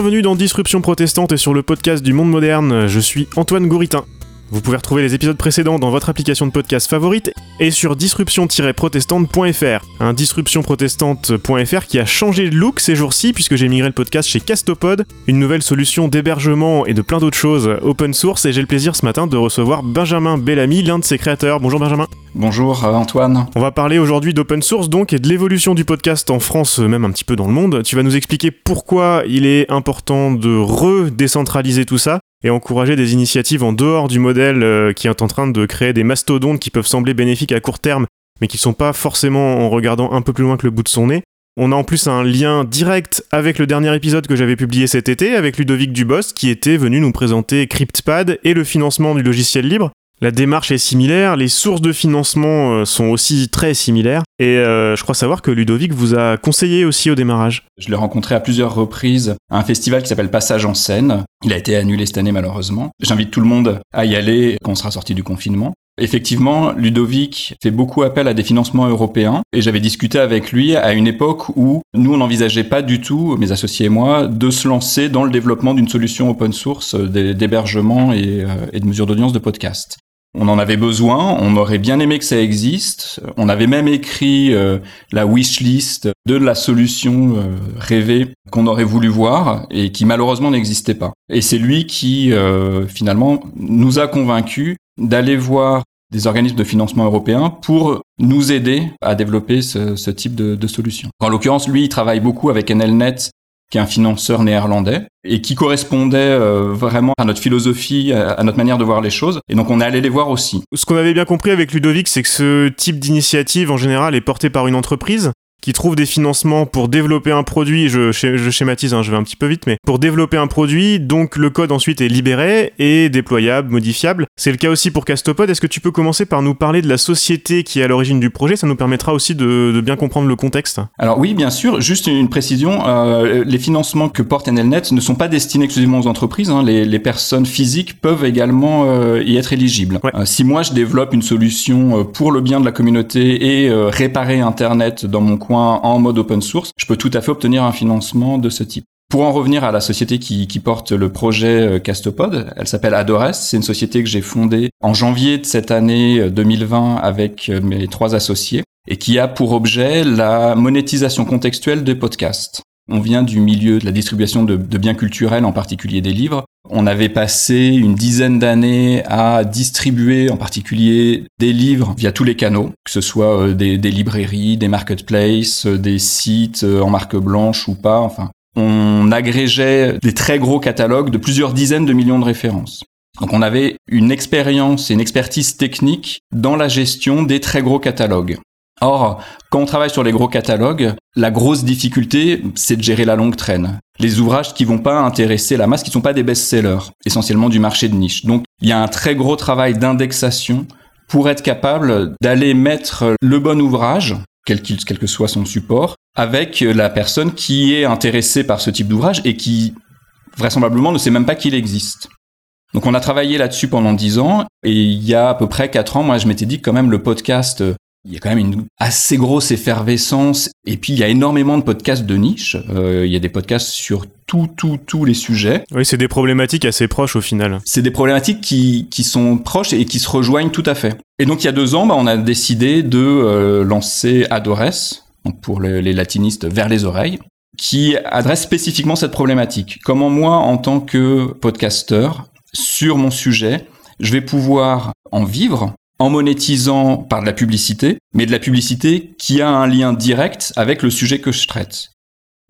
Bienvenue dans Disruption protestante et sur le podcast du monde moderne, je suis Antoine Gouritin. Vous pouvez retrouver les épisodes précédents dans votre application de podcast favorite et sur disruption-protestante.fr. Un disruptionprotestante.fr qui a changé de look ces jours-ci puisque j'ai migré le podcast chez Castopod, une nouvelle solution d'hébergement et de plein d'autres choses open source et j'ai le plaisir ce matin de recevoir Benjamin Bellamy, l'un de ses créateurs. Bonjour Benjamin. Bonjour euh, Antoine. On va parler aujourd'hui d'open source donc et de l'évolution du podcast en France, même un petit peu dans le monde. Tu vas nous expliquer pourquoi il est important de redécentraliser tout ça et encourager des initiatives en dehors du modèle euh, qui est en train de créer des mastodontes qui peuvent sembler bénéfiques à court terme, mais qui sont pas forcément en regardant un peu plus loin que le bout de son nez. On a en plus un lien direct avec le dernier épisode que j'avais publié cet été avec Ludovic Dubos qui était venu nous présenter CryptPad et le financement du logiciel libre. La démarche est similaire, les sources de financement euh, sont aussi très similaires, et euh, je crois savoir que Ludovic vous a conseillé aussi au démarrage. Je l'ai rencontré à plusieurs reprises à un festival qui s'appelle Passage en scène. Il a été annulé cette année malheureusement. J'invite tout le monde à y aller quand on sera sorti du confinement. Effectivement, Ludovic fait beaucoup appel à des financements européens et j'avais discuté avec lui à une époque où nous, on n'envisageait pas du tout, mes associés et moi, de se lancer dans le développement d'une solution open source d'hébergement et, euh, et de mesures d'audience de podcast. On en avait besoin, on aurait bien aimé que ça existe. On avait même écrit euh, la wish list de la solution euh, rêvée qu'on aurait voulu voir et qui malheureusement n'existait pas. Et c'est lui qui euh, finalement nous a convaincus d'aller voir des organismes de financement européens pour nous aider à développer ce, type de, de solution. En l'occurrence, lui, il travaille beaucoup avec NLNet qui est un financeur néerlandais et qui correspondait euh, vraiment à notre philosophie, à, notre manière de voir les choses. Et donc on est allé les voir aussi. Ce qu'on avait bien compris avec Ludovic, c'est que ce type d'initiative en général est porté par une entreprise qui trouve des financements pour développer un produit, je, je schématise, hein, je vais un petit peu vite, mais pour développer un produit, donc le code ensuite est libéré et déployable, modifiable. C'est le cas aussi pour Castopod. Est-ce que tu peux commencer par nous parler de la société qui est à l'origine du projet? Ça nous permettra aussi de, bien comprendre le contexte. Alors oui, bien sûr. Juste une précision, euh, les financements que porte NLNet ne sont pas destinés exclusivement aux entreprises. Hein. Les, personnes physiques peuvent également euh, y être éligibles. Euh, si moi je développe une solution pour le bien de la communauté et réparer Internet dans mon en mode open source, je peux tout à fait obtenir un financement de ce type. Pour en revenir à la société qui, porte le projet euh, Castopod, elle s'appelle Adores. C'est une société que j'ai fondée en janvier de cette année 2020 euh, avec euh, mes trois associés et qui a pour objet la monétisation contextuelle des podcasts. On vient du milieu de la distribution de, biens culturels, en particulier des livres. On avait passé une dizaine d'années à distribuer en particulier des livres via tous les canaux, que ce soit euh, des, librairies, des marketplaces, euh, des sites euh, en marque blanche ou pas. Enfin, on agrégeait des très gros catalogues de plusieurs dizaines de millions de références. Donc on avait une expérience et une expertise technique dans la gestion des très gros catalogues. Or, quand on travaille sur les gros catalogues, la grosse difficulté, c'est de gérer la longue traîne. Les ouvrages qui vont pas intéresser la masse, qui sont pas des best-sellers, essentiellement du marché de niche. Donc, il y a un très gros travail d'indexation pour être capable d'aller mettre le bon ouvrage, quel, que soit son support, avec la personne qui est intéressée par ce type d'ouvrage et qui vraisemblablement ne sait même pas qu'il existe. Donc on a travaillé là-dessus pendant dix ans et il y a à peu près quatre ans, moi je m'étais dit que quand même le podcast il y a quand même une assez grosse effervescence et puis il y a énormément de podcasts de niche. Euh, il y a des podcasts sur tout, tout, tous les sujets. Oui, c'est des problématiques assez proches au final. C'est des problématiques qui, qui sont proches et qui se rejoignent tout à fait. Et donc il y a deux ans, bah, on a décidé de euh, lancer Adores, donc pour les, les latinistes vers les oreilles, qui adresse spécifiquement cette problématique. Comment moi, en tant que podcasteur, sur mon sujet, je vais pouvoir en vivre en monétisant par de la publicité, mais de la publicité qui a un lien direct avec le sujet que je traite.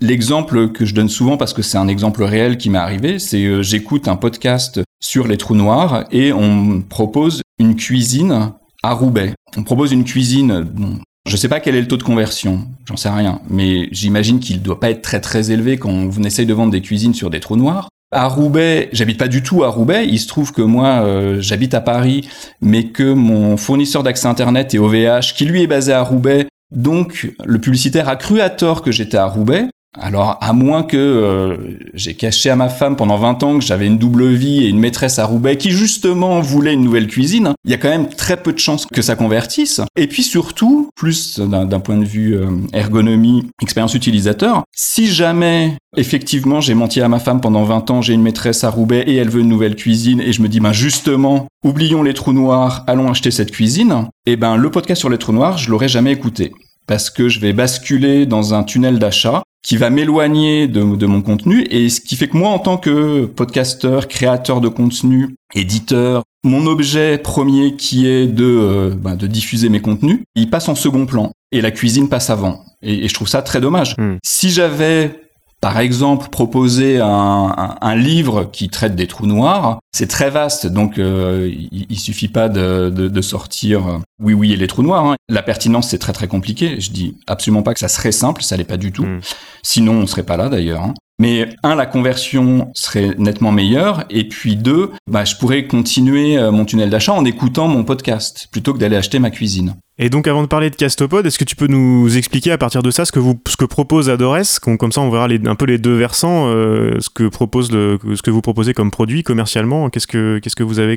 L'exemple que je donne souvent parce que c'est un exemple réel qui m'est arrivé, c'est euh, j'écoute un podcast sur les trous noirs et on propose une cuisine à Roubaix. On propose une cuisine, bon, je sais pas quel est le taux de conversion, j'en sais rien, mais j'imagine qu'il doit pas être très très élevé quand on essaye de vendre des cuisines sur des trous noirs. À Roubaix, j'habite pas du tout à Roubaix. Il se trouve que moi, euh, j'habite à Paris, mais que mon fournisseur d'accès Internet est OVH, qui lui est basé à Roubaix. Donc, le publicitaire a cru à tort que j'étais à Roubaix. Alors, à moins que euh, j'ai caché à ma femme pendant 20 ans que j'avais une double vie et une maîtresse à Roubaix qui justement voulait une nouvelle cuisine, il y a quand même très peu de chances que ça convertisse. Et puis surtout, plus d'un point de vue euh, ergonomie, expérience utilisateur, si jamais effectivement j'ai menti à ma femme pendant 20 ans, j'ai une maîtresse à Roubaix et elle veut une nouvelle cuisine et je me dis ben justement, oublions les trous noirs, allons acheter cette cuisine, et eh ben le podcast sur les trous noirs, je l'aurais jamais écouté parce que je vais basculer dans un tunnel d'achat qui va m'éloigner de, mon contenu et ce qui fait que moi en tant que podcasteur, créateur de contenu, éditeur, mon objet premier qui est de, euh, bah, de diffuser mes contenus, il passe en second plan et la cuisine passe avant. Et, je trouve ça très dommage. Hmm. Si j'avais par exemple, proposer un, un, livre qui traite des trous noirs, c'est très vaste, donc euh, il, il, suffit pas de, de, de, sortir euh, oui oui et les trous noirs. Hein. La pertinence c'est très très compliqué. Je dis absolument pas que ça serait simple, ça l'est pas du tout. Hmm. Sinon on serait pas là d'ailleurs. Hein. Mais un, la conversion serait nettement meilleure, et puis deux, bah, je pourrais continuer euh, mon tunnel d'achat en écoutant mon podcast plutôt que d'aller acheter ma cuisine. Et donc, avant de parler de Castopod, est-ce que tu peux nous expliquer à partir de ça ce que, vous, ce que propose Adores? Comme ça, on verra un peu les deux versants, euh, ce, que propose le, ce que vous proposez comme produit commercialement. Qu'est-ce que, qu'est-ce que vous avez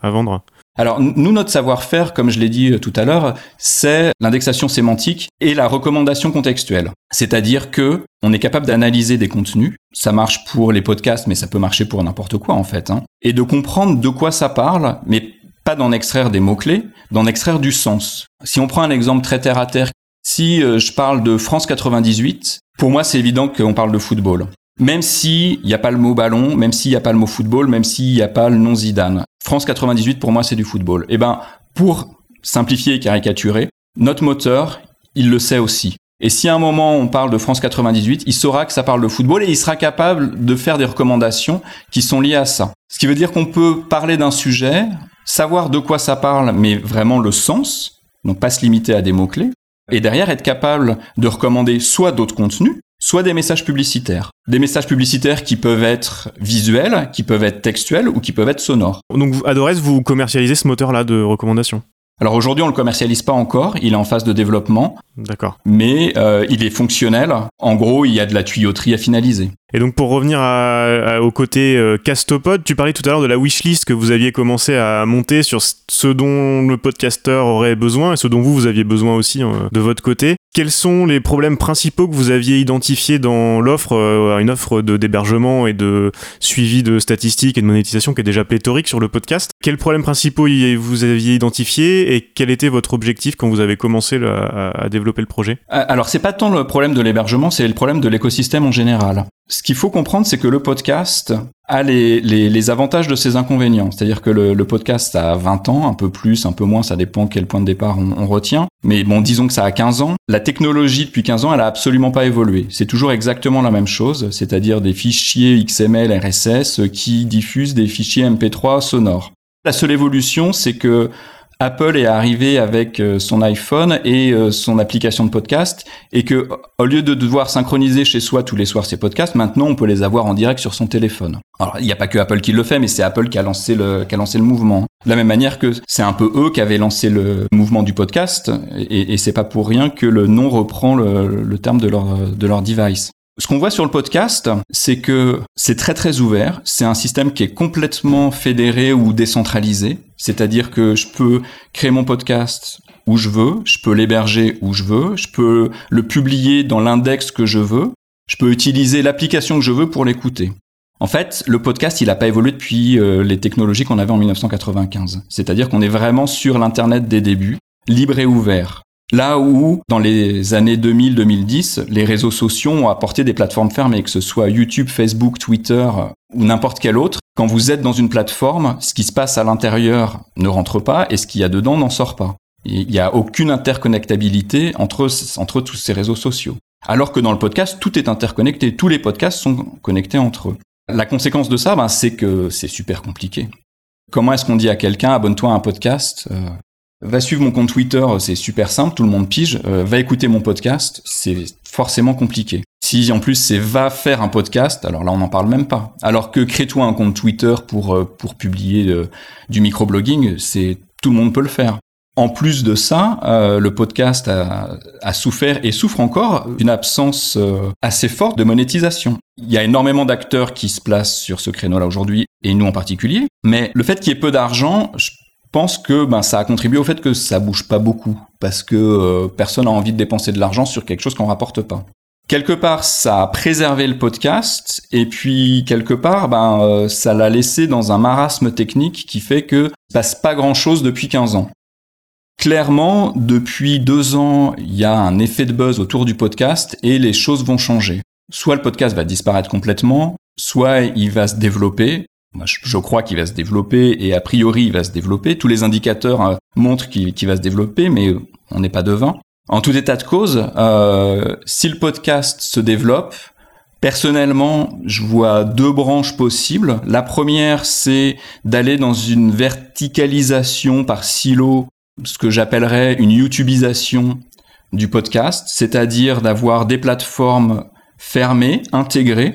à vendre? Alors nous, notre savoir-faire, comme je l'ai dit euh, tout à l'heure, c'est l'indexation sémantique et la recommandation contextuelle. C'est-à-dire que on est capable d'analyser des contenus. Ça marche pour les podcasts, mais ça peut marcher pour n'importe quoi en fait. Hein, et de comprendre de quoi ça parle, mais pas d'en extraire des mots-clés, d'en extraire du sens. Si on prend un exemple très terre à terre, si euh, je parle de France 98, pour moi c'est évident qu'on parle de football. Même s'il n'y a pas le mot ballon, même s'il n'y a pas le mot football, même s'il n'y a pas le nom Zidane. France 98, pour moi, c'est du football. Eh ben, pour simplifier et caricaturer, notre moteur, il le sait aussi. Et si à un moment on parle de France 98, il saura que ça parle de football et il sera capable de faire des recommandations qui sont liées à ça. Ce qui veut dire qu'on peut parler d'un sujet, savoir de quoi ça parle, mais vraiment le sens, donc pas se limiter à des mots-clés, et derrière être capable de recommander soit d'autres contenus, soit des messages publicitaires. Des messages publicitaires qui peuvent être visuels, qui peuvent être textuels ou qui peuvent être sonores. Donc Adores, vous commercialisez ce moteur-là de recommandation alors aujourd'hui, on le commercialise pas encore, il est en phase de développement. D'accord. Mais euh, il est fonctionnel. En gros, il y a de la tuyauterie à finaliser. Et donc pour revenir au côté euh, Castopod, tu parlais tout à l'heure de la wishlist que vous aviez commencé à monter sur ce dont le podcasteur aurait besoin et ce dont vous, vous aviez besoin aussi euh, de votre côté. Quels sont les problèmes principaux que vous aviez identifiés dans l'offre, euh, une offre d'hébergement et de suivi de statistiques et de monétisation qui est déjà pléthorique sur le podcast? Quels problèmes principaux vous aviez identifiés et quel était votre objectif quand vous avez commencé à, développer le projet? Alors c'est pas tant le problème de l'hébergement, c'est le problème de l'écosystème en général. Ce qu'il faut comprendre, c'est que le podcast a les, les, avantages de ses inconvénients. C'est-à-dire que le, le, podcast a 20 ans, un peu plus, un peu moins, ça dépend quel point de départ on, retient. Mais bon, disons que ça a 15 ans. La technologie, depuis 15 ans, elle a absolument pas évolué. C'est toujours exactement la même chose, c'est-à-dire des fichiers XML, RSS qui diffusent des fichiers MP3 sonores. La seule évolution, c'est que Apple est arrivé avec euh, son iPhone et euh, son application de podcast et que au lieu de devoir synchroniser chez soi tous les soirs ses podcasts, maintenant on peut les avoir en direct sur son téléphone. Alors il n'y a pas que Apple qui le fait, mais c'est Apple qui a lancé le mouvement. De la même manière que c'est un peu eux qui avaient lancé le mouvement du podcast et, c'est pas pour rien que le nom reprend le, terme de leur device. Ce qu'on voit sur le podcast, c'est que c'est très très ouvert. C'est un système qui est complètement fédéré ou décentralisé. C'est-à-dire que je peux créer mon podcast où je veux, je peux l'héberger où je veux, je peux le publier dans l'index que je veux, je peux utiliser l'application que je veux pour l'écouter. En fait, le podcast, il n'a pas évolué depuis euh, les technologies qu'on avait en 1995. C'est-à-dire qu'on est vraiment sur l'Internet des débuts, libre et ouvert. Là où, dans les années 2000-2010, les réseaux sociaux ont apporté des plateformes fermées, que ce soit YouTube, Facebook, Twitter ou n'importe quel autre, quand vous êtes dans une plateforme, ce qui se passe à l'intérieur ne rentre pas et ce qu'il y a dedans n'en sort pas. Il n'y a aucune interconnectabilité entre, entre tous ces réseaux sociaux. Alors que dans le podcast, tout est interconnecté, tous les podcasts sont connectés entre eux. La conséquence de ça, ben, c'est que c'est super compliqué. Comment est-ce qu'on dit à quelqu'un abonne-toi à un podcast euh, Va suivre mon compte Twitter, c'est super simple, tout le monde pige. Euh, va écouter mon podcast, c'est forcément compliqué. Si en plus c'est va faire un podcast, alors là on n'en parle même pas. Alors que crée-toi un compte Twitter pour euh, publier euh, du microblogging, c'est tout le monde peut le faire. En plus de ça, euh, le podcast a, souffert et souffre encore d'une absence euh, assez forte de monétisation. Il y a énormément d'acteurs qui se placent sur ce créneau-là aujourd'hui, et nous en particulier. Mais le fait qu'il y ait peu d'argent, pense que ben, ça a contribué au fait que ça bouge pas beaucoup, parce que euh, personne n'a envie de dépenser de l'argent sur quelque chose qu'on rapporte pas. Quelque part, ça a préservé le podcast, et puis quelque part, ben, ça l'a laissé dans un marasme technique qui fait que passe pas grand-chose depuis 15 ans. Clairement, depuis deux ans, il y a un effet de buzz autour du podcast et les choses vont changer. Soit le podcast va disparaître complètement, soit il va se développer. Je crois qu'il va se développer et a priori il va se développer. Tous les indicateurs euh, montrent qu'il va se développer, mais on n'est pas devin. En tout état de cause, euh, si le podcast se développe, personnellement, je vois deux branches possibles. La première, c'est d'aller dans une verticalisation par silo ce que j'appellerais une YouTubisation du podcast, c'est-à-dire d'avoir des plateformes fermées, intégrées,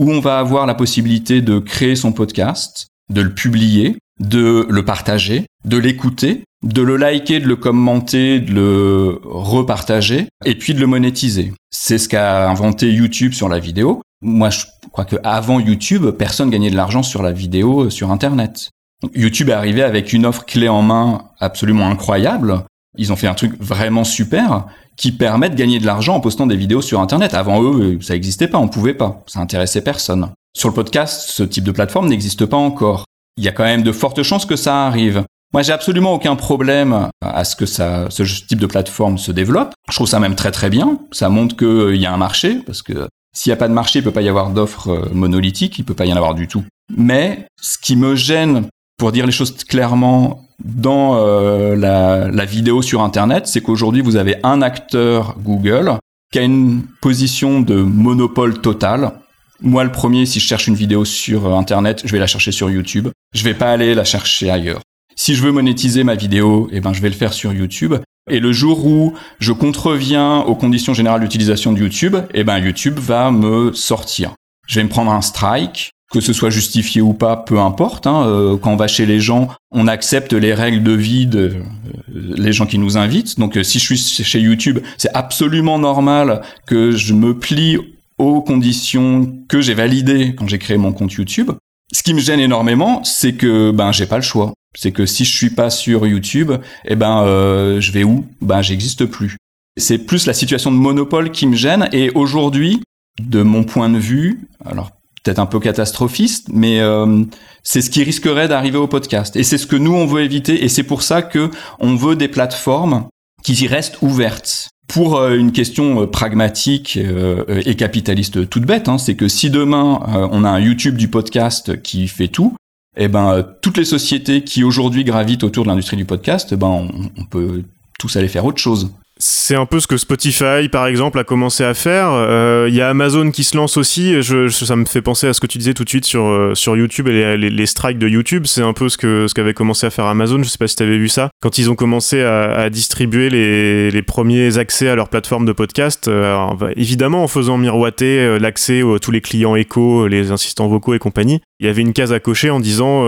où on va avoir la possibilité de créer son podcast, de le publier, de le partager, de l'écouter, de le liker, de le commenter, de le repartager, et puis de le monétiser. C'est ce qu'a inventé YouTube sur la vidéo. Moi, je crois qu'avant YouTube, personne gagnait de l'argent sur la vidéo euh, sur Internet. YouTube est arrivé avec une offre clé en main absolument incroyable. Ils ont fait un truc vraiment super qui permet de gagner de l'argent en postant des vidéos sur Internet. Avant eux, ça n'existait pas, on pouvait pas. Ça intéressait personne. Sur le podcast, ce type de plateforme n'existe pas encore. Il y a quand même de fortes chances que ça arrive. Moi, j'ai absolument aucun problème à ce que ça, ce type de plateforme se développe. Je trouve ça même très très bien. Ça montre qu'il euh, y a un marché, parce que s'il n'y a pas de marché, il peut pas y avoir d'offres euh, monolithiques, il peut pas y en avoir du tout. Mais ce qui me gêne pour dire les choses clairement, dans euh, la, vidéo sur Internet, c'est qu'aujourd'hui, vous avez un acteur Google qui a une position de monopole total. Moi, le premier, si je cherche une vidéo sur Internet, je vais la chercher sur YouTube. Je vais pas aller la chercher ailleurs. Si je veux monétiser ma vidéo, eh ben, je vais le faire sur YouTube. Et le jour où je contreviens aux conditions générales d'utilisation de YouTube, eh ben, YouTube va me sortir. Je vais me prendre un strike, que ce soit justifié ou pas, peu importe. Hein, euh, quand on va chez les gens, on accepte les règles de vie de euh, les gens qui nous invitent. Donc euh, si je suis chez YouTube, c'est absolument normal que je me plie aux conditions que j'ai validées quand j'ai créé mon compte YouTube. Ce qui me gêne énormément, c'est que ben j'ai pas le choix. C'est que si je suis pas sur YouTube, eh ben je vais où? Ben j'existe plus. C'est plus la situation de monopole qui me gêne. Et aujourd'hui, de mon point de vue, alors peut-être un peu catastrophiste, mais euh, c'est ce qui risquerait d'arriver au podcast. Et c'est ce que nous on veut éviter. Et c'est pour ça que on veut des plateformes qui y restent ouvertes. Pour euh, une question euh, pragmatique et capitaliste toute bête, hein, c'est que si demain on a un YouTube du podcast qui fait tout, eh ben toutes les sociétés qui aujourd'hui gravitent autour de l'industrie du podcast, eh ben on peut tous aller faire autre chose. C'est un peu ce que Spotify, par exemple, a commencé à faire. Euh, il y a Amazon qui se lance aussi. Ça me fait penser à ce que tu disais tout de suite sur, euh, sur YouTube et les, strikes de YouTube. C'est un peu ce que ce qu'avait commencé à faire Amazon. Je sais pas si tu avais vu ça. Quand ils ont commencé à, distribuer les, les, premiers accès à leur plateforme de podcast, euh, évidemment en faisant miroiter l'accès à tous les clients éco, les assistants vocaux et compagnie, il y avait une case à cocher en disant,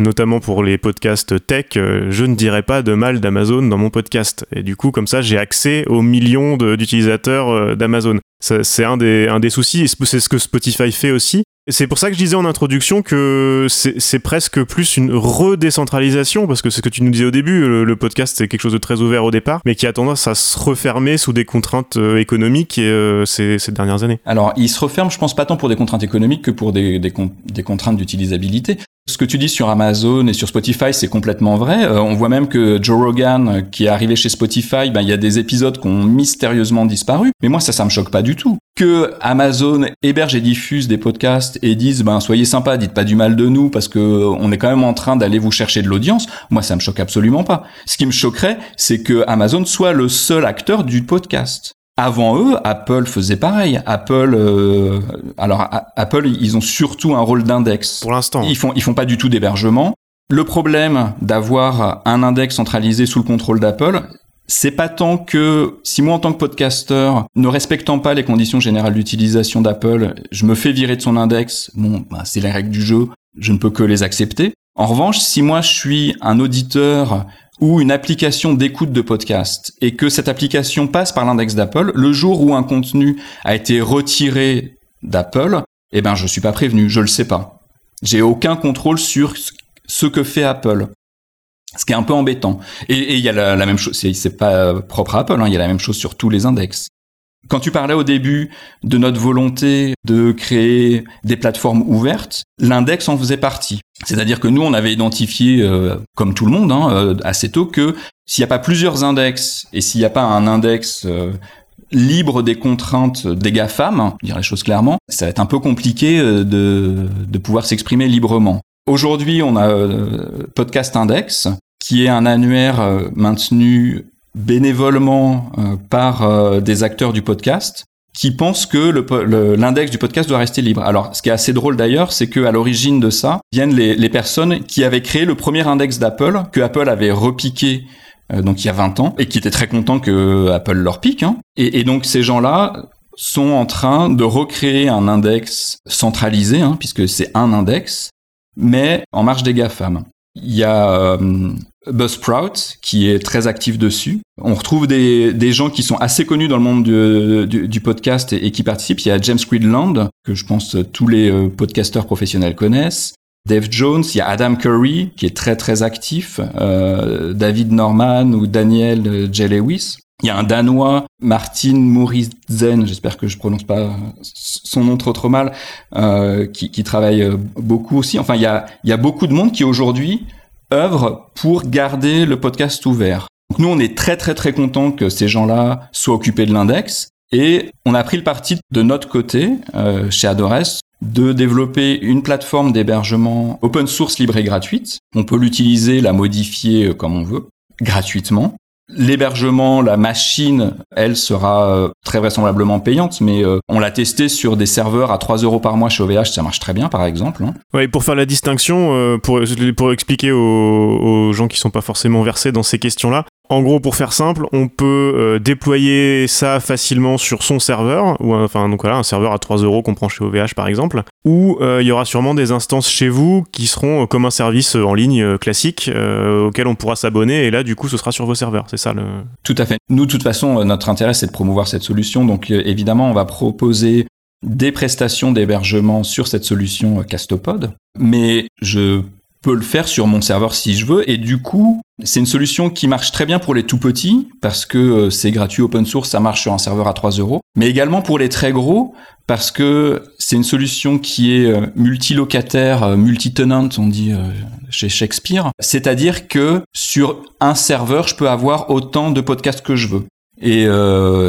notamment pour les podcasts tech, je ne dirais pas de mal d'Amazon dans mon podcast. Et du coup, comme ça, j'ai accès aux millions d'utilisateurs euh, d'Amazon. C'est un des, soucis, et c'est ce que Spotify fait aussi. C'est pour ça que je disais en introduction que c'est presque plus une redécentralisation, parce que c'est ce que tu nous disais au début, le, podcast c'est quelque chose de très ouvert au départ, mais qui a tendance à se refermer sous des contraintes euh, économiques euh, ces, dernières années. Alors il se referme, je pense pas tant pour des contraintes économiques que pour des contraintes d'utilisabilité. Ce que tu dis sur Amazon et sur Spotify, c'est complètement vrai. Euh, on voit même que Joe Rogan, qui est arrivé chez Spotify, ben, il y a des épisodes qui ont mystérieusement disparu. Mais moi, ça, ça me choque pas du tout. Que Amazon héberge et diffuse des podcasts et disent, ben, soyez sympa, dites pas du mal de nous parce que on est quand même en train d'aller vous chercher de l'audience. Moi, ça me choque absolument pas. Ce qui me choquerait, c'est que Amazon soit le seul acteur du podcast. Avant eux, Apple faisait pareil. Apple, euh, alors Apple, ils ont surtout un rôle d'index. Pour l'instant. Ils font, ils font pas du tout d'hébergement. Le problème d'avoir un index centralisé sous le contrôle d'Apple, c'est pas tant que si moi en tant que podcasteur, ne respectant pas les conditions générales d'utilisation d'Apple, je me fais virer de son index, bon, bah, c'est les règles du jeu, je ne peux que les accepter. En revanche, si moi je suis un auditeur ou une application d'écoute de podcast et que cette application passe par l'index d'Apple, le jour où un contenu a été retiré d'Apple, eh ben je suis pas prévenu, je le sais pas. J'ai aucun contrôle sur ce que fait Apple. Ce qui est un peu embêtant. Et il y a la, même chose, c'est pas propre à Apple, hein, il y a la même chose sur tous les index. Quand tu parlais au début de notre volonté de créer des plateformes ouvertes, l'index en faisait partie. C'est-à-dire que nous, on avait identifié, euh, comme tout le monde, hein, euh, assez tôt, que s'il n'y a pas plusieurs index et s'il n'y a pas un index euh, libre des contraintes des GAFAM, dire les choses clairement, ça va être un peu compliqué de pouvoir s'exprimer librement. Aujourd'hui, on a Podcast Index, qui est un annuaire maintenu bénévolement euh, par euh, des acteurs du podcast qui pensent que l'index du podcast doit rester libre. Alors, ce qui est assez drôle d'ailleurs, c'est que à l'origine de ça viennent les, les, personnes qui avaient créé le premier index d'Apple, que Apple avait repiqué euh, donc il y a 20 ans, et qui étaient très contents que Apple leur pique. Hein. Et, et, donc ces gens-là sont en train de recréer un index centralisé, hein, puisque c'est un index, mais en marge des GAFAM. Il y a euh, Buzzsprout qui est très actif dessus. On retrouve des, des, gens qui sont assez connus dans le monde du, du, podcast et, qui participent. Il y a James Quidland, que je pense tous les euh, podcasteurs professionnels connaissent. Dave Jones, il y a Adam Curry qui est très très actif, euh, David Norman ou Daniel J. Lewis. Il y a un Danois, Martin Mouritzen, j'espère que je prononce pas son nom trop trop mal, euh, qui, qui, travaille euh, beaucoup aussi. Enfin, il y a, il y a beaucoup de monde qui aujourd'hui œuvre pour garder le podcast ouvert. Nous, on est très très très content que ces gens-là soient occupés de l'index et on a pris le parti de notre côté, euh, chez Adores, de développer une plateforme d'hébergement open source libre et gratuite. On peut l'utiliser, la modifier euh, comme on veut, gratuitement. L'hébergement, la machine, elle sera euh, très vraisemblablement payante, mais euh, on l'a testé sur des serveurs à 3 euros par mois chez OVH, ça marche très bien par exemple. Hein. Ouais, pour faire la distinction, euh, pour, pour expliquer aux, aux gens qui sont pas forcément versés dans ces questions-là, en gros, pour faire simple, on peut euh, déployer ça facilement sur son serveur, ou enfin donc voilà, un serveur à 3 euros qu'on prend chez OVH par exemple, ou euh, il y aura sûrement des instances chez vous qui seront euh, comme un service en ligne classique auquel on pourra s'abonner, et là du coup ce sera sur vos serveurs, c'est ça le... Tout à fait. Nous, de toute façon, notre intérêt c'est de promouvoir cette solution, donc évidemment on va proposer des prestations d'hébergement sur cette solution Castopod, mais je peux le faire sur mon serveur si je veux. Et du coup, c'est une solution qui marche très bien pour les tout petits parce que euh, c'est gratuit open source, ça marche sur un serveur à 3 euros. Mais également pour les très gros parce que c'est une solution qui est euh, multilocataire, euh, multi-tenant, on dit chez Shakespeare. C'est-à-dire que sur un serveur, je peux avoir autant de podcasts que je veux. Et,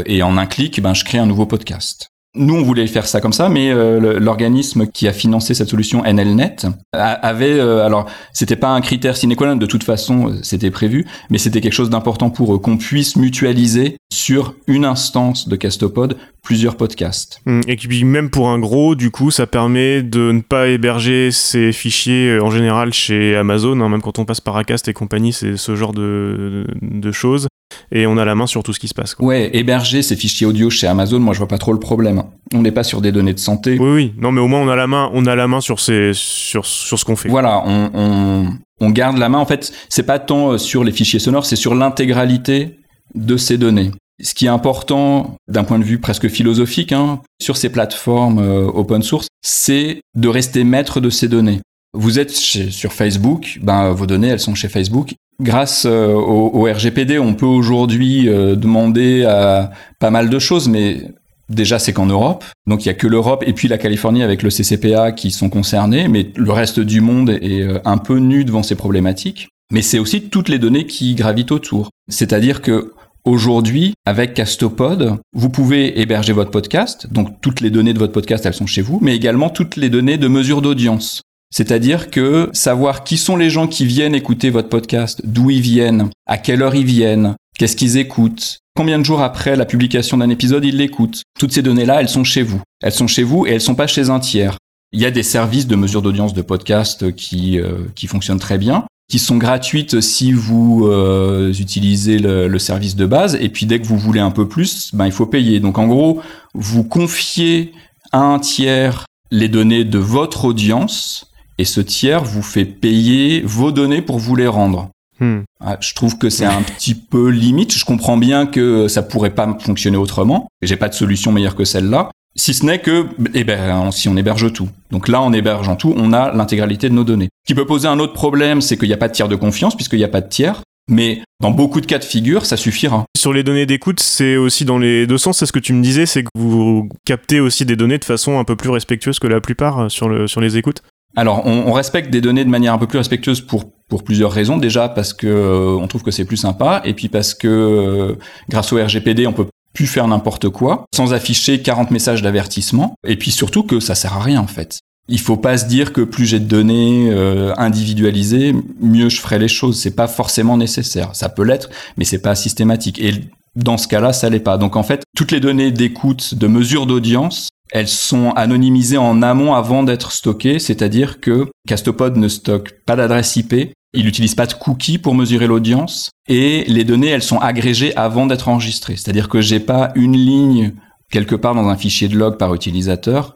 et en un clic, ben, je crée un nouveau podcast. Nous, on voulait faire ça comme ça, mais euh, l'organisme qui a financé cette solution, NLNet, avait, euh, alors, c'était pas un critère sine qua non, de toute façon, euh, c'était prévu, mais c'était quelque chose d'important pour eux, qu'on puisse mutualiser sur une instance de Castopod plusieurs podcasts. Hum, et puis même pour un gros, du coup, ça permet de ne pas héberger ces fichiers en général chez Amazon, hein, même quand on passe par Acast et compagnie, c'est ce genre de, de choses et on a la main sur tout ce qui se passe. Ouais, héberger ces fichiers audio chez Amazon, moi je vois pas trop le problème. On n'est pas sur des données de santé. Oui, oui, non, mais au moins on a la main, on a la main sur ces, sur, sur ce qu'on fait. Voilà, on, on, on, garde la main. En fait, c'est pas tant euh, sur les fichiers sonores, c'est sur l'intégralité de ces données. Ce qui est important d'un point de vue presque philosophique hein, sur ces plateformes euh, open source, c'est de rester maître de ces données. Vous êtes sur Facebook, ben vos données elles sont chez Facebook grâce euh, au, RGPD, on peut aujourd'hui euh, demander à pas mal de choses, mais déjà c'est qu'en Europe, donc il y a que l'Europe et puis la Californie avec le CCPA qui sont concernés, mais le reste du monde est euh, un peu nu devant ces problématiques. Mais c'est aussi toutes les données qui gravitent autour. C'est-à-dire que Aujourd'hui, avec Castopod, vous pouvez héberger votre podcast, donc toutes les données de votre podcast, elles sont chez vous, mais également toutes les données de mesure d'audience. C'est-à-dire que savoir qui sont les gens qui viennent écouter votre podcast, d'où ils viennent, à quelle heure ils viennent, qu'est-ce qu'ils écoutent, combien de jours après la publication d'un épisode ils l'écoutent. Toutes ces données-là, elles sont chez vous. Elles sont chez vous et elles sont pas chez un tiers. Il y a des services de mesure d'audience de podcast qui, euh, qui fonctionnent très bien, qui sont gratuites si vous euh, utilisez le, le, service de base. Et puis dès que vous voulez un peu plus, ben, il faut payer. Donc en gros, vous confiez à un tiers les données de votre audience et ce tiers vous fait payer vos données pour vous les rendre. Hmm. Ah, je trouve que c'est un petit peu limite. Je comprends bien que ça pourrait pas fonctionner autrement. J'ai pas de solution meilleure que celle-là. Si ce n'est que, eh ben, si on héberge tout. Donc là, en hébergeant tout, on a l'intégralité de nos données. Ce qui peut poser un autre problème, c'est qu'il n'y a pas de tiers de confiance, puisqu'il n'y a pas de tiers. Mais dans beaucoup de cas de figure, ça suffira. Sur les données d'écoute, c'est aussi dans les deux sens. C'est ce que tu me disais, c'est que vous captez aussi des données de façon un peu plus respectueuse que la plupart sur, le, sur les écoutes alors, on, respecte des données de manière un peu plus respectueuse pour pour plusieurs raisons. Déjà parce que euh, on trouve que c'est plus sympa, et puis parce que euh, grâce au RGPD, on peut plus faire n'importe quoi sans afficher 40 messages d'avertissement. Et puis surtout que ça sert à rien en fait. Il faut pas se dire que plus j'ai de données euh, individualisées, mieux je ferai les choses. C'est pas forcément nécessaire. Ça peut l'être, mais c'est pas systématique. Et dans ce cas-là, ça l'est pas. Donc en fait, toutes les données d'écoute, de mesure d'audience, elles sont anonymisées en amont avant d'être stockées, c'est-à-dire que Castopod ne stocke pas d'adresse IP, il n'utilise pas de cookies pour mesurer l'audience, et les données, elles sont agrégées avant d'être enregistrées. C'est-à-dire que j'ai pas une ligne quelque part dans un fichier de log par utilisateur,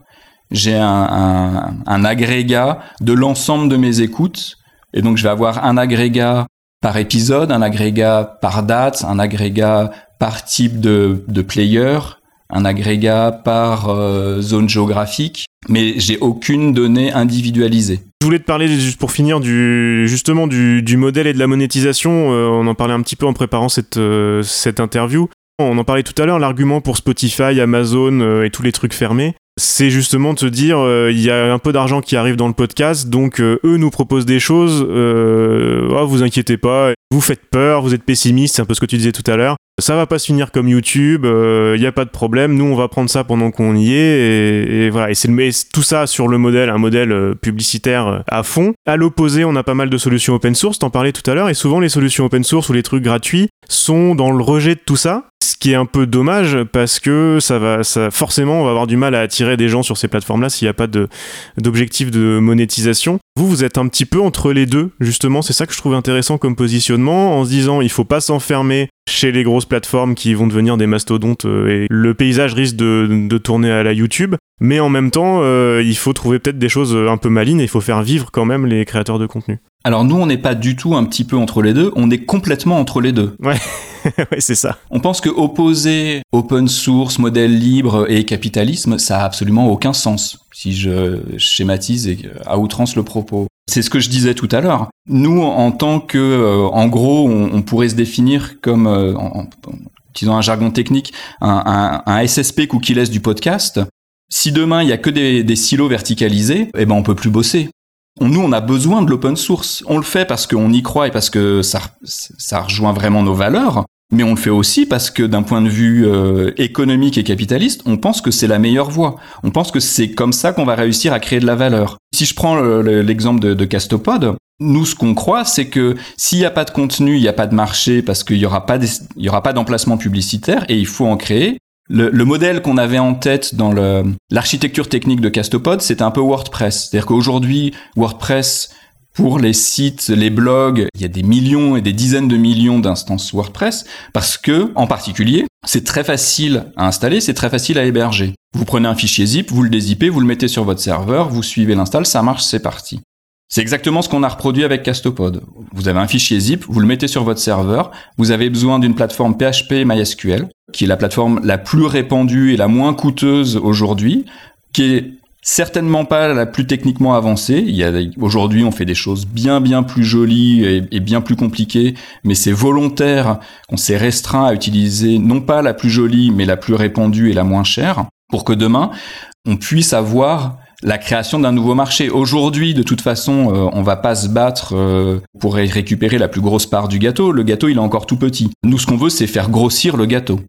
j'ai un, agrégat de l'ensemble de mes écoutes. Et donc, je vais avoir un agrégat par épisode, un agrégat par date, un agrégat par type de, player, un agrégat par euh, zone géographique, mais j'ai aucune donnée individualisée. Je voulais te parler juste pour finir du justement du, modèle et de la monétisation. Euh, on en parlait un petit peu en préparant cette euh, cette interview. On en parlait tout à l'heure. L'argument pour Spotify, Amazon et tous les trucs fermés, c'est justement de se dire euh, il y a un peu d'argent qui arrive dans le podcast, donc euh, eux nous proposent des choses. Euh, oh, vous inquiétez pas, vous faites peur, vous êtes pessimiste, c'est un peu ce que tu disais tout à l'heure. Ça va pas se finir comme YouTube, il euh, n'y a pas de problème. Nous, on va prendre ça pendant qu'on y est, et, voilà. Et c'est tout ça sur le modèle, un modèle publicitaire à fond. À l'opposé, on a pas mal de solutions open source. T'en parlais tout à l'heure, et souvent les solutions open source ou les trucs gratuits sont dans le rejet de tout ça qui est un peu dommage parce que ça va, ça, forcément, on va avoir du mal à attirer des gens sur ces plateformes-là s'il n'y a pas d'objectif de, monétisation. Vous, vous êtes un petit peu entre les deux, justement. C'est ça que je trouve intéressant comme positionnement, en se disant, il faut pas s'enfermer chez les grosses plateformes qui vont devenir des mastodontes euh, et le paysage risque de, tourner à la YouTube. Mais en même temps, euh, il faut trouver peut-être des choses un peu malines et il faut faire vivre quand même les créateurs de contenu. Alors nous, on n'est pas du tout un petit peu entre les deux, on est complètement entre les deux. Ouais, ouais c'est ça. On pense que opposer open source, modèle libre et capitalisme, ça a absolument aucun sens, si je schématise à outrance le propos. C'est ce que je disais tout à l'heure. Nous, en tant que, euh, en gros, on, pourrait se définir comme, euh, en, utilisant un jargon technique, un, un, un SSP cookie-less du podcast. Si demain il y a que des, des silos verticalisés, eh ben on peut plus bosser nous, on a besoin de l'open source. On le fait parce qu'on y croit et parce que ça, ça rejoint vraiment nos valeurs. Mais on le fait aussi parce que d'un point de vue euh, économique et capitaliste, on pense que c'est la meilleure voie. On pense que c'est comme ça qu'on va réussir à créer de la valeur. Si je prends l'exemple de, de Castopod, nous, ce qu'on croit, c'est que s'il n'y a pas de contenu, il n'y a pas de marché parce qu'il n'y aura pas d'emplacement publicitaire et il faut en créer. Le, modèle qu'on avait en tête dans l'architecture technique de Castopod, c'était un peu WordPress. C'est-à-dire qu'aujourd'hui, WordPress, pour les sites, les blogs, il y a des millions et des dizaines de millions d'instances WordPress parce que, en particulier, c'est très facile à installer, c'est très facile à héberger. Vous prenez un fichier zip, vous le dézippez, vous le mettez sur votre serveur, vous suivez l'install, ça marche, c'est parti. C'est exactement ce qu'on a reproduit avec Castopod. Vous avez un fichier zip, vous le mettez sur votre serveur, vous avez besoin d'une plateforme PHP MySQL, qui est la plateforme la plus répandue et la moins coûteuse aujourd'hui, qui est certainement pas la plus techniquement avancée. Il y a, aujourd'hui, on fait des choses bien, bien plus jolies et, bien plus compliquées, mais c'est volontaire qu'on s'est restreint à utiliser non pas la plus jolie, mais la plus répandue et la moins chère, pour que demain, on puisse avoir la création d'un nouveau marché. Aujourd'hui, de toute façon, euh, on va pas se battre euh, pour récupérer la plus grosse part du gâteau. Le gâteau, il est encore tout petit. Nous, ce qu'on veut, c'est faire grossir le gâteau.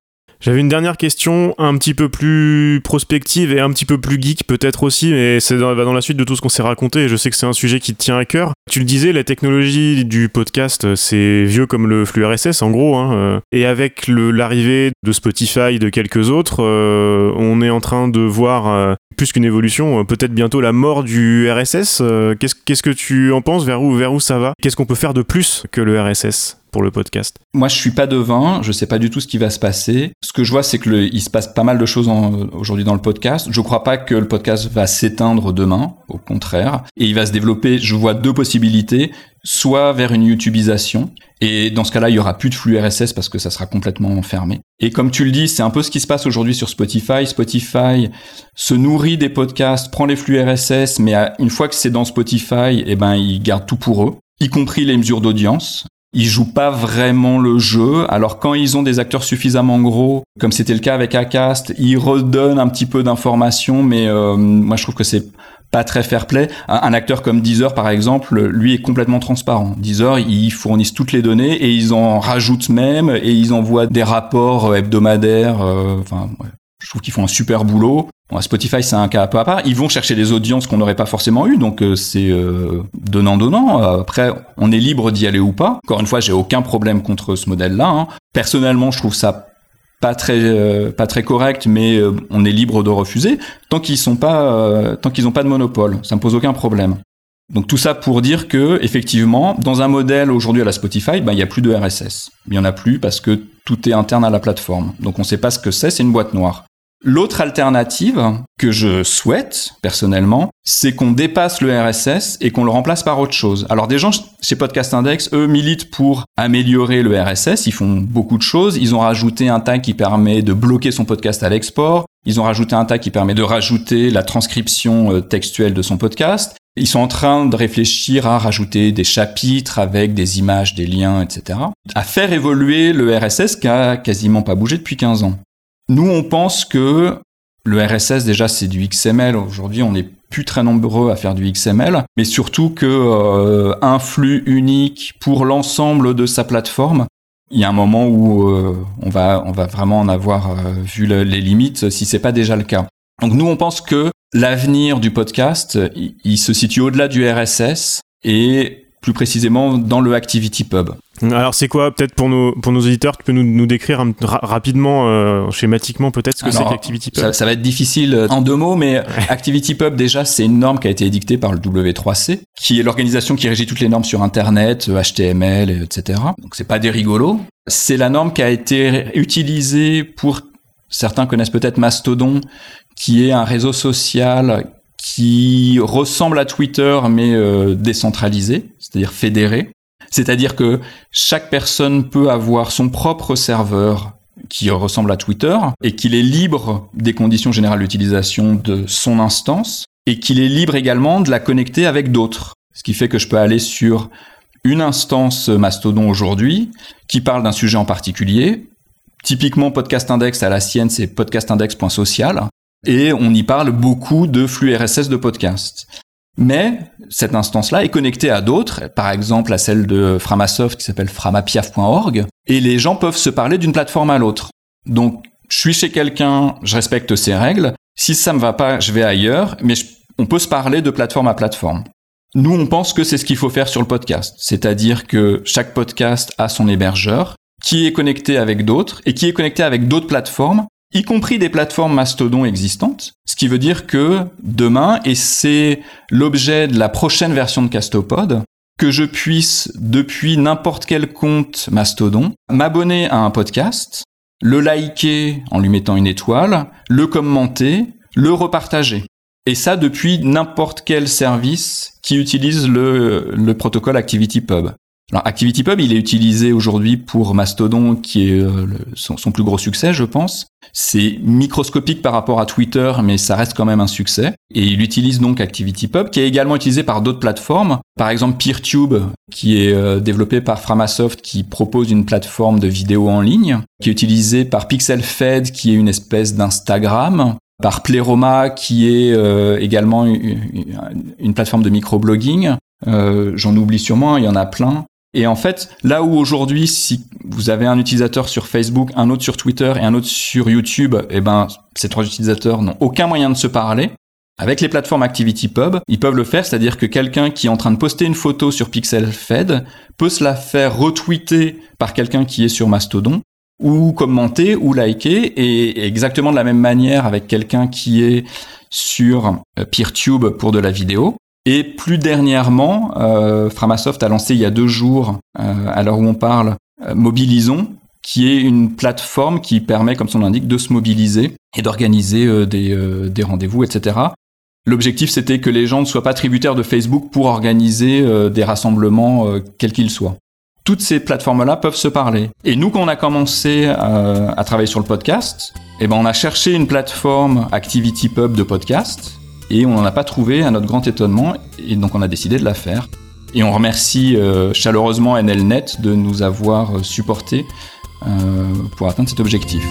J'avais une dernière question un petit peu plus prospective et un petit peu plus geek peut-être aussi, mais c'est dans, dans, la suite de tout ce qu'on s'est raconté et je sais que c'est un sujet qui te tient à cœur. Tu le disais, la technologie du podcast, c'est vieux comme le flux RSS en gros, hein, euh. et avec l'arrivée de Spotify, de quelques autres, euh, on est en train de voir euh, plus qu'une évolution, peut-être bientôt la mort du RSS. Qu'est-ce que tu en penses? Vers où, vers où ça va? Qu'est-ce qu'on peut faire de plus que le RSS pour le podcast Moi, je suis pas devin, je sais pas du tout ce qui va se passer. Ce que je vois, c'est que il se passe pas mal de choses aujourd'hui dans le podcast. Je crois pas que le podcast va s'éteindre demain, au contraire, et il va se développer. Je vois deux possibilités soit vers une YouTubeisation. Et dans ce cas-là, il y aura plus de flux RSS parce que ça sera complètement fermé. Et comme tu le dis, c'est un peu ce qui se passe aujourd'hui sur Spotify. Spotify se nourrit des podcasts, prend les flux RSS, mais une fois que c'est dans Spotify, eh ben, ils gardent tout pour eux, y compris les mesures d'audience. Ils jouent pas vraiment le jeu. Alors quand ils ont des acteurs suffisamment gros, comme c'était le cas avec Acast, ils redonnent un petit peu d'informations, mais euh, moi je trouve que c'est pas très fair play. Un, acteur comme Deezer, par exemple, lui est complètement transparent. Deezer, ils fournissent toutes les données et ils en rajoutent même et ils envoient des rapports hebdomadaires. Euh, je trouve qu'ils font un super boulot. Spotify, c'est un cas à peu à part. Ils vont chercher des audiences qu'on n'aurait pas forcément eues, donc euh, c'est donnant-donnant. Après, on est libre d'y aller ou pas. Encore une fois, j'ai aucun problème contre ce modèle-là. Hein. Personnellement, je trouve ça pas très euh, pas très correct, mais euh, on est libre de refuser tant qu'ils sont pas euh, tant qu'ils n'ont pas de monopole. Ça me pose aucun problème. Donc tout ça pour dire que effectivement, dans un modèle aujourd'hui à la Spotify, ben, il y a plus de RSS. Il y en a plus parce que tout est interne à la plateforme. Donc on ne sait pas ce que c'est, c'est une boîte noire. L'autre alternative que je souhaite personnellement, c'est qu'on dépasse le RSS et qu'on le remplace par autre chose. Alors des gens chez Podcast Index, eux militent pour améliorer le RSS, ils font beaucoup de choses, ils ont rajouté un tag qui permet de bloquer son podcast à l'export, ils ont rajouté un tag qui permet de rajouter la transcription euh, textuelle de son podcast. Ils sont en train de réfléchir à rajouter des chapitres avec des images, des liens, etc. À faire évoluer le RSS qui a quasiment pas bougé depuis 15 ans. Nous, on pense que le RSS, déjà, c'est du XML. Aujourd'hui, on n'est plus très nombreux à faire du XML, mais surtout que euh, un flux unique pour l'ensemble de sa plateforme, il y a un moment où euh, on va on va vraiment en avoir euh, vu les limites si c'est pas déjà le cas. Donc nous, on pense que l'avenir du podcast, il se situe au-delà du RSS et plus précisément dans le Activity Pub. Alors c'est quoi peut-être pour nos pour nos auditeurs tu peux nous, nous décrire rapidement euh, schématiquement peut-être ce que c'est qu'Activity Pub ça, va être difficile euh, en deux mots mais Activity Pub déjà c'est une norme qui a été édictée par le W3C qui est l'organisation qui régit toutes les normes sur internet HTML euh, etc donc c'est pas des rigolos c'est la norme qui a été utilisée pour certains connaissent peut-être Mastodon qui est un réseau social qui ressemble à Twitter mais euh, décentralisé, c'est-à-dire fédéré. C'est-à-dire que chaque personne peut avoir son propre serveur qui ressemble à Twitter et qu'il est libre des conditions générales d'utilisation de son instance et qu'il est libre également de la connecter avec d'autres. Ce qui fait que je peux aller sur une instance Mastodon aujourd'hui qui parle d'un sujet en particulier. Typiquement, Podcast Index à la sienne, c'est podcastindex.social et on y parle beaucoup de flux RSS de podcast. Mais cette instance-là est connectée à d'autres, par exemple à celle de Framasoft qui s'appelle framapiaf.org, et les gens peuvent se parler d'une plateforme à l'autre. Donc, je suis chez quelqu'un, je respecte ses règles. Si ça me va pas, je vais ailleurs, mais on peut se parler de plateforme à plateforme. Nous, on pense que c'est ce qu'il faut faire sur le podcast. C'est-à-dire que chaque podcast a son hébergeur, qui est connecté avec d'autres, et qui est connecté avec d'autres plateformes, y compris des plateformes Mastodon existantes, ce qui veut dire que demain, et c'est l'objet de la prochaine version de Castopod, que je puisse, depuis n'importe quel compte Mastodon, m'abonner à un podcast, le liker en lui mettant une étoile, le commenter, le repartager. Et ça depuis n'importe quel service qui utilise le, le protocole ActivityPub. Alors ActivityPub, il est utilisé aujourd'hui pour Mastodon, qui est euh, son, plus gros succès, je pense. C'est microscopique par rapport à Twitter, mais ça reste quand même un succès. Et il utilise donc ActivityPub, qui est également utilisé par d'autres plateformes. Par exemple, PeerTube, qui est euh, développé par Framasoft, qui propose une plateforme de vidéo en ligne, qui est utilisé par PixelFed, qui est une espèce d'Instagram, par Pleroma, qui est euh, également une, une, plateforme de microblogging. Euh, J'en oublie sûrement, il y en a plein. Et en fait, là où aujourd'hui, si vous avez un utilisateur sur Facebook, un autre sur Twitter et un autre sur YouTube, eh ben, ces trois utilisateurs n'ont aucun moyen de se parler. Avec les plateformes ActivityPub, ils peuvent le faire, c'est-à-dire que quelqu'un qui est en train de poster une photo sur PixelFed peut se la faire retweeter par quelqu'un qui est sur Mastodon, ou commenter, ou liker, et exactement de la même manière avec quelqu'un qui est sur euh, PeerTube pour de la vidéo. Et plus dernièrement, euh, Framasoft a lancé il y a deux jours, euh, à l'heure où on parle, euh, Mobilisons, qui est une plateforme qui permet, comme son nom l'indique, de se mobiliser et d'organiser euh, des, des rendez-vous, etc. L'objectif, c'était que les gens ne soient pas tributaires de Facebook pour organiser des rassemblements, quels qu'ils soient toutes ces plateformes-là peuvent se parler. Et nous, quand on a commencé à travailler sur le podcast, eh ben, on a cherché une plateforme ActivityPub de podcast et on n'en a pas trouvé à notre grand étonnement et donc on a décidé de la faire. Et on remercie euh, chaleureusement NLNet de nous avoir supportés euh, pour atteindre cet objectif.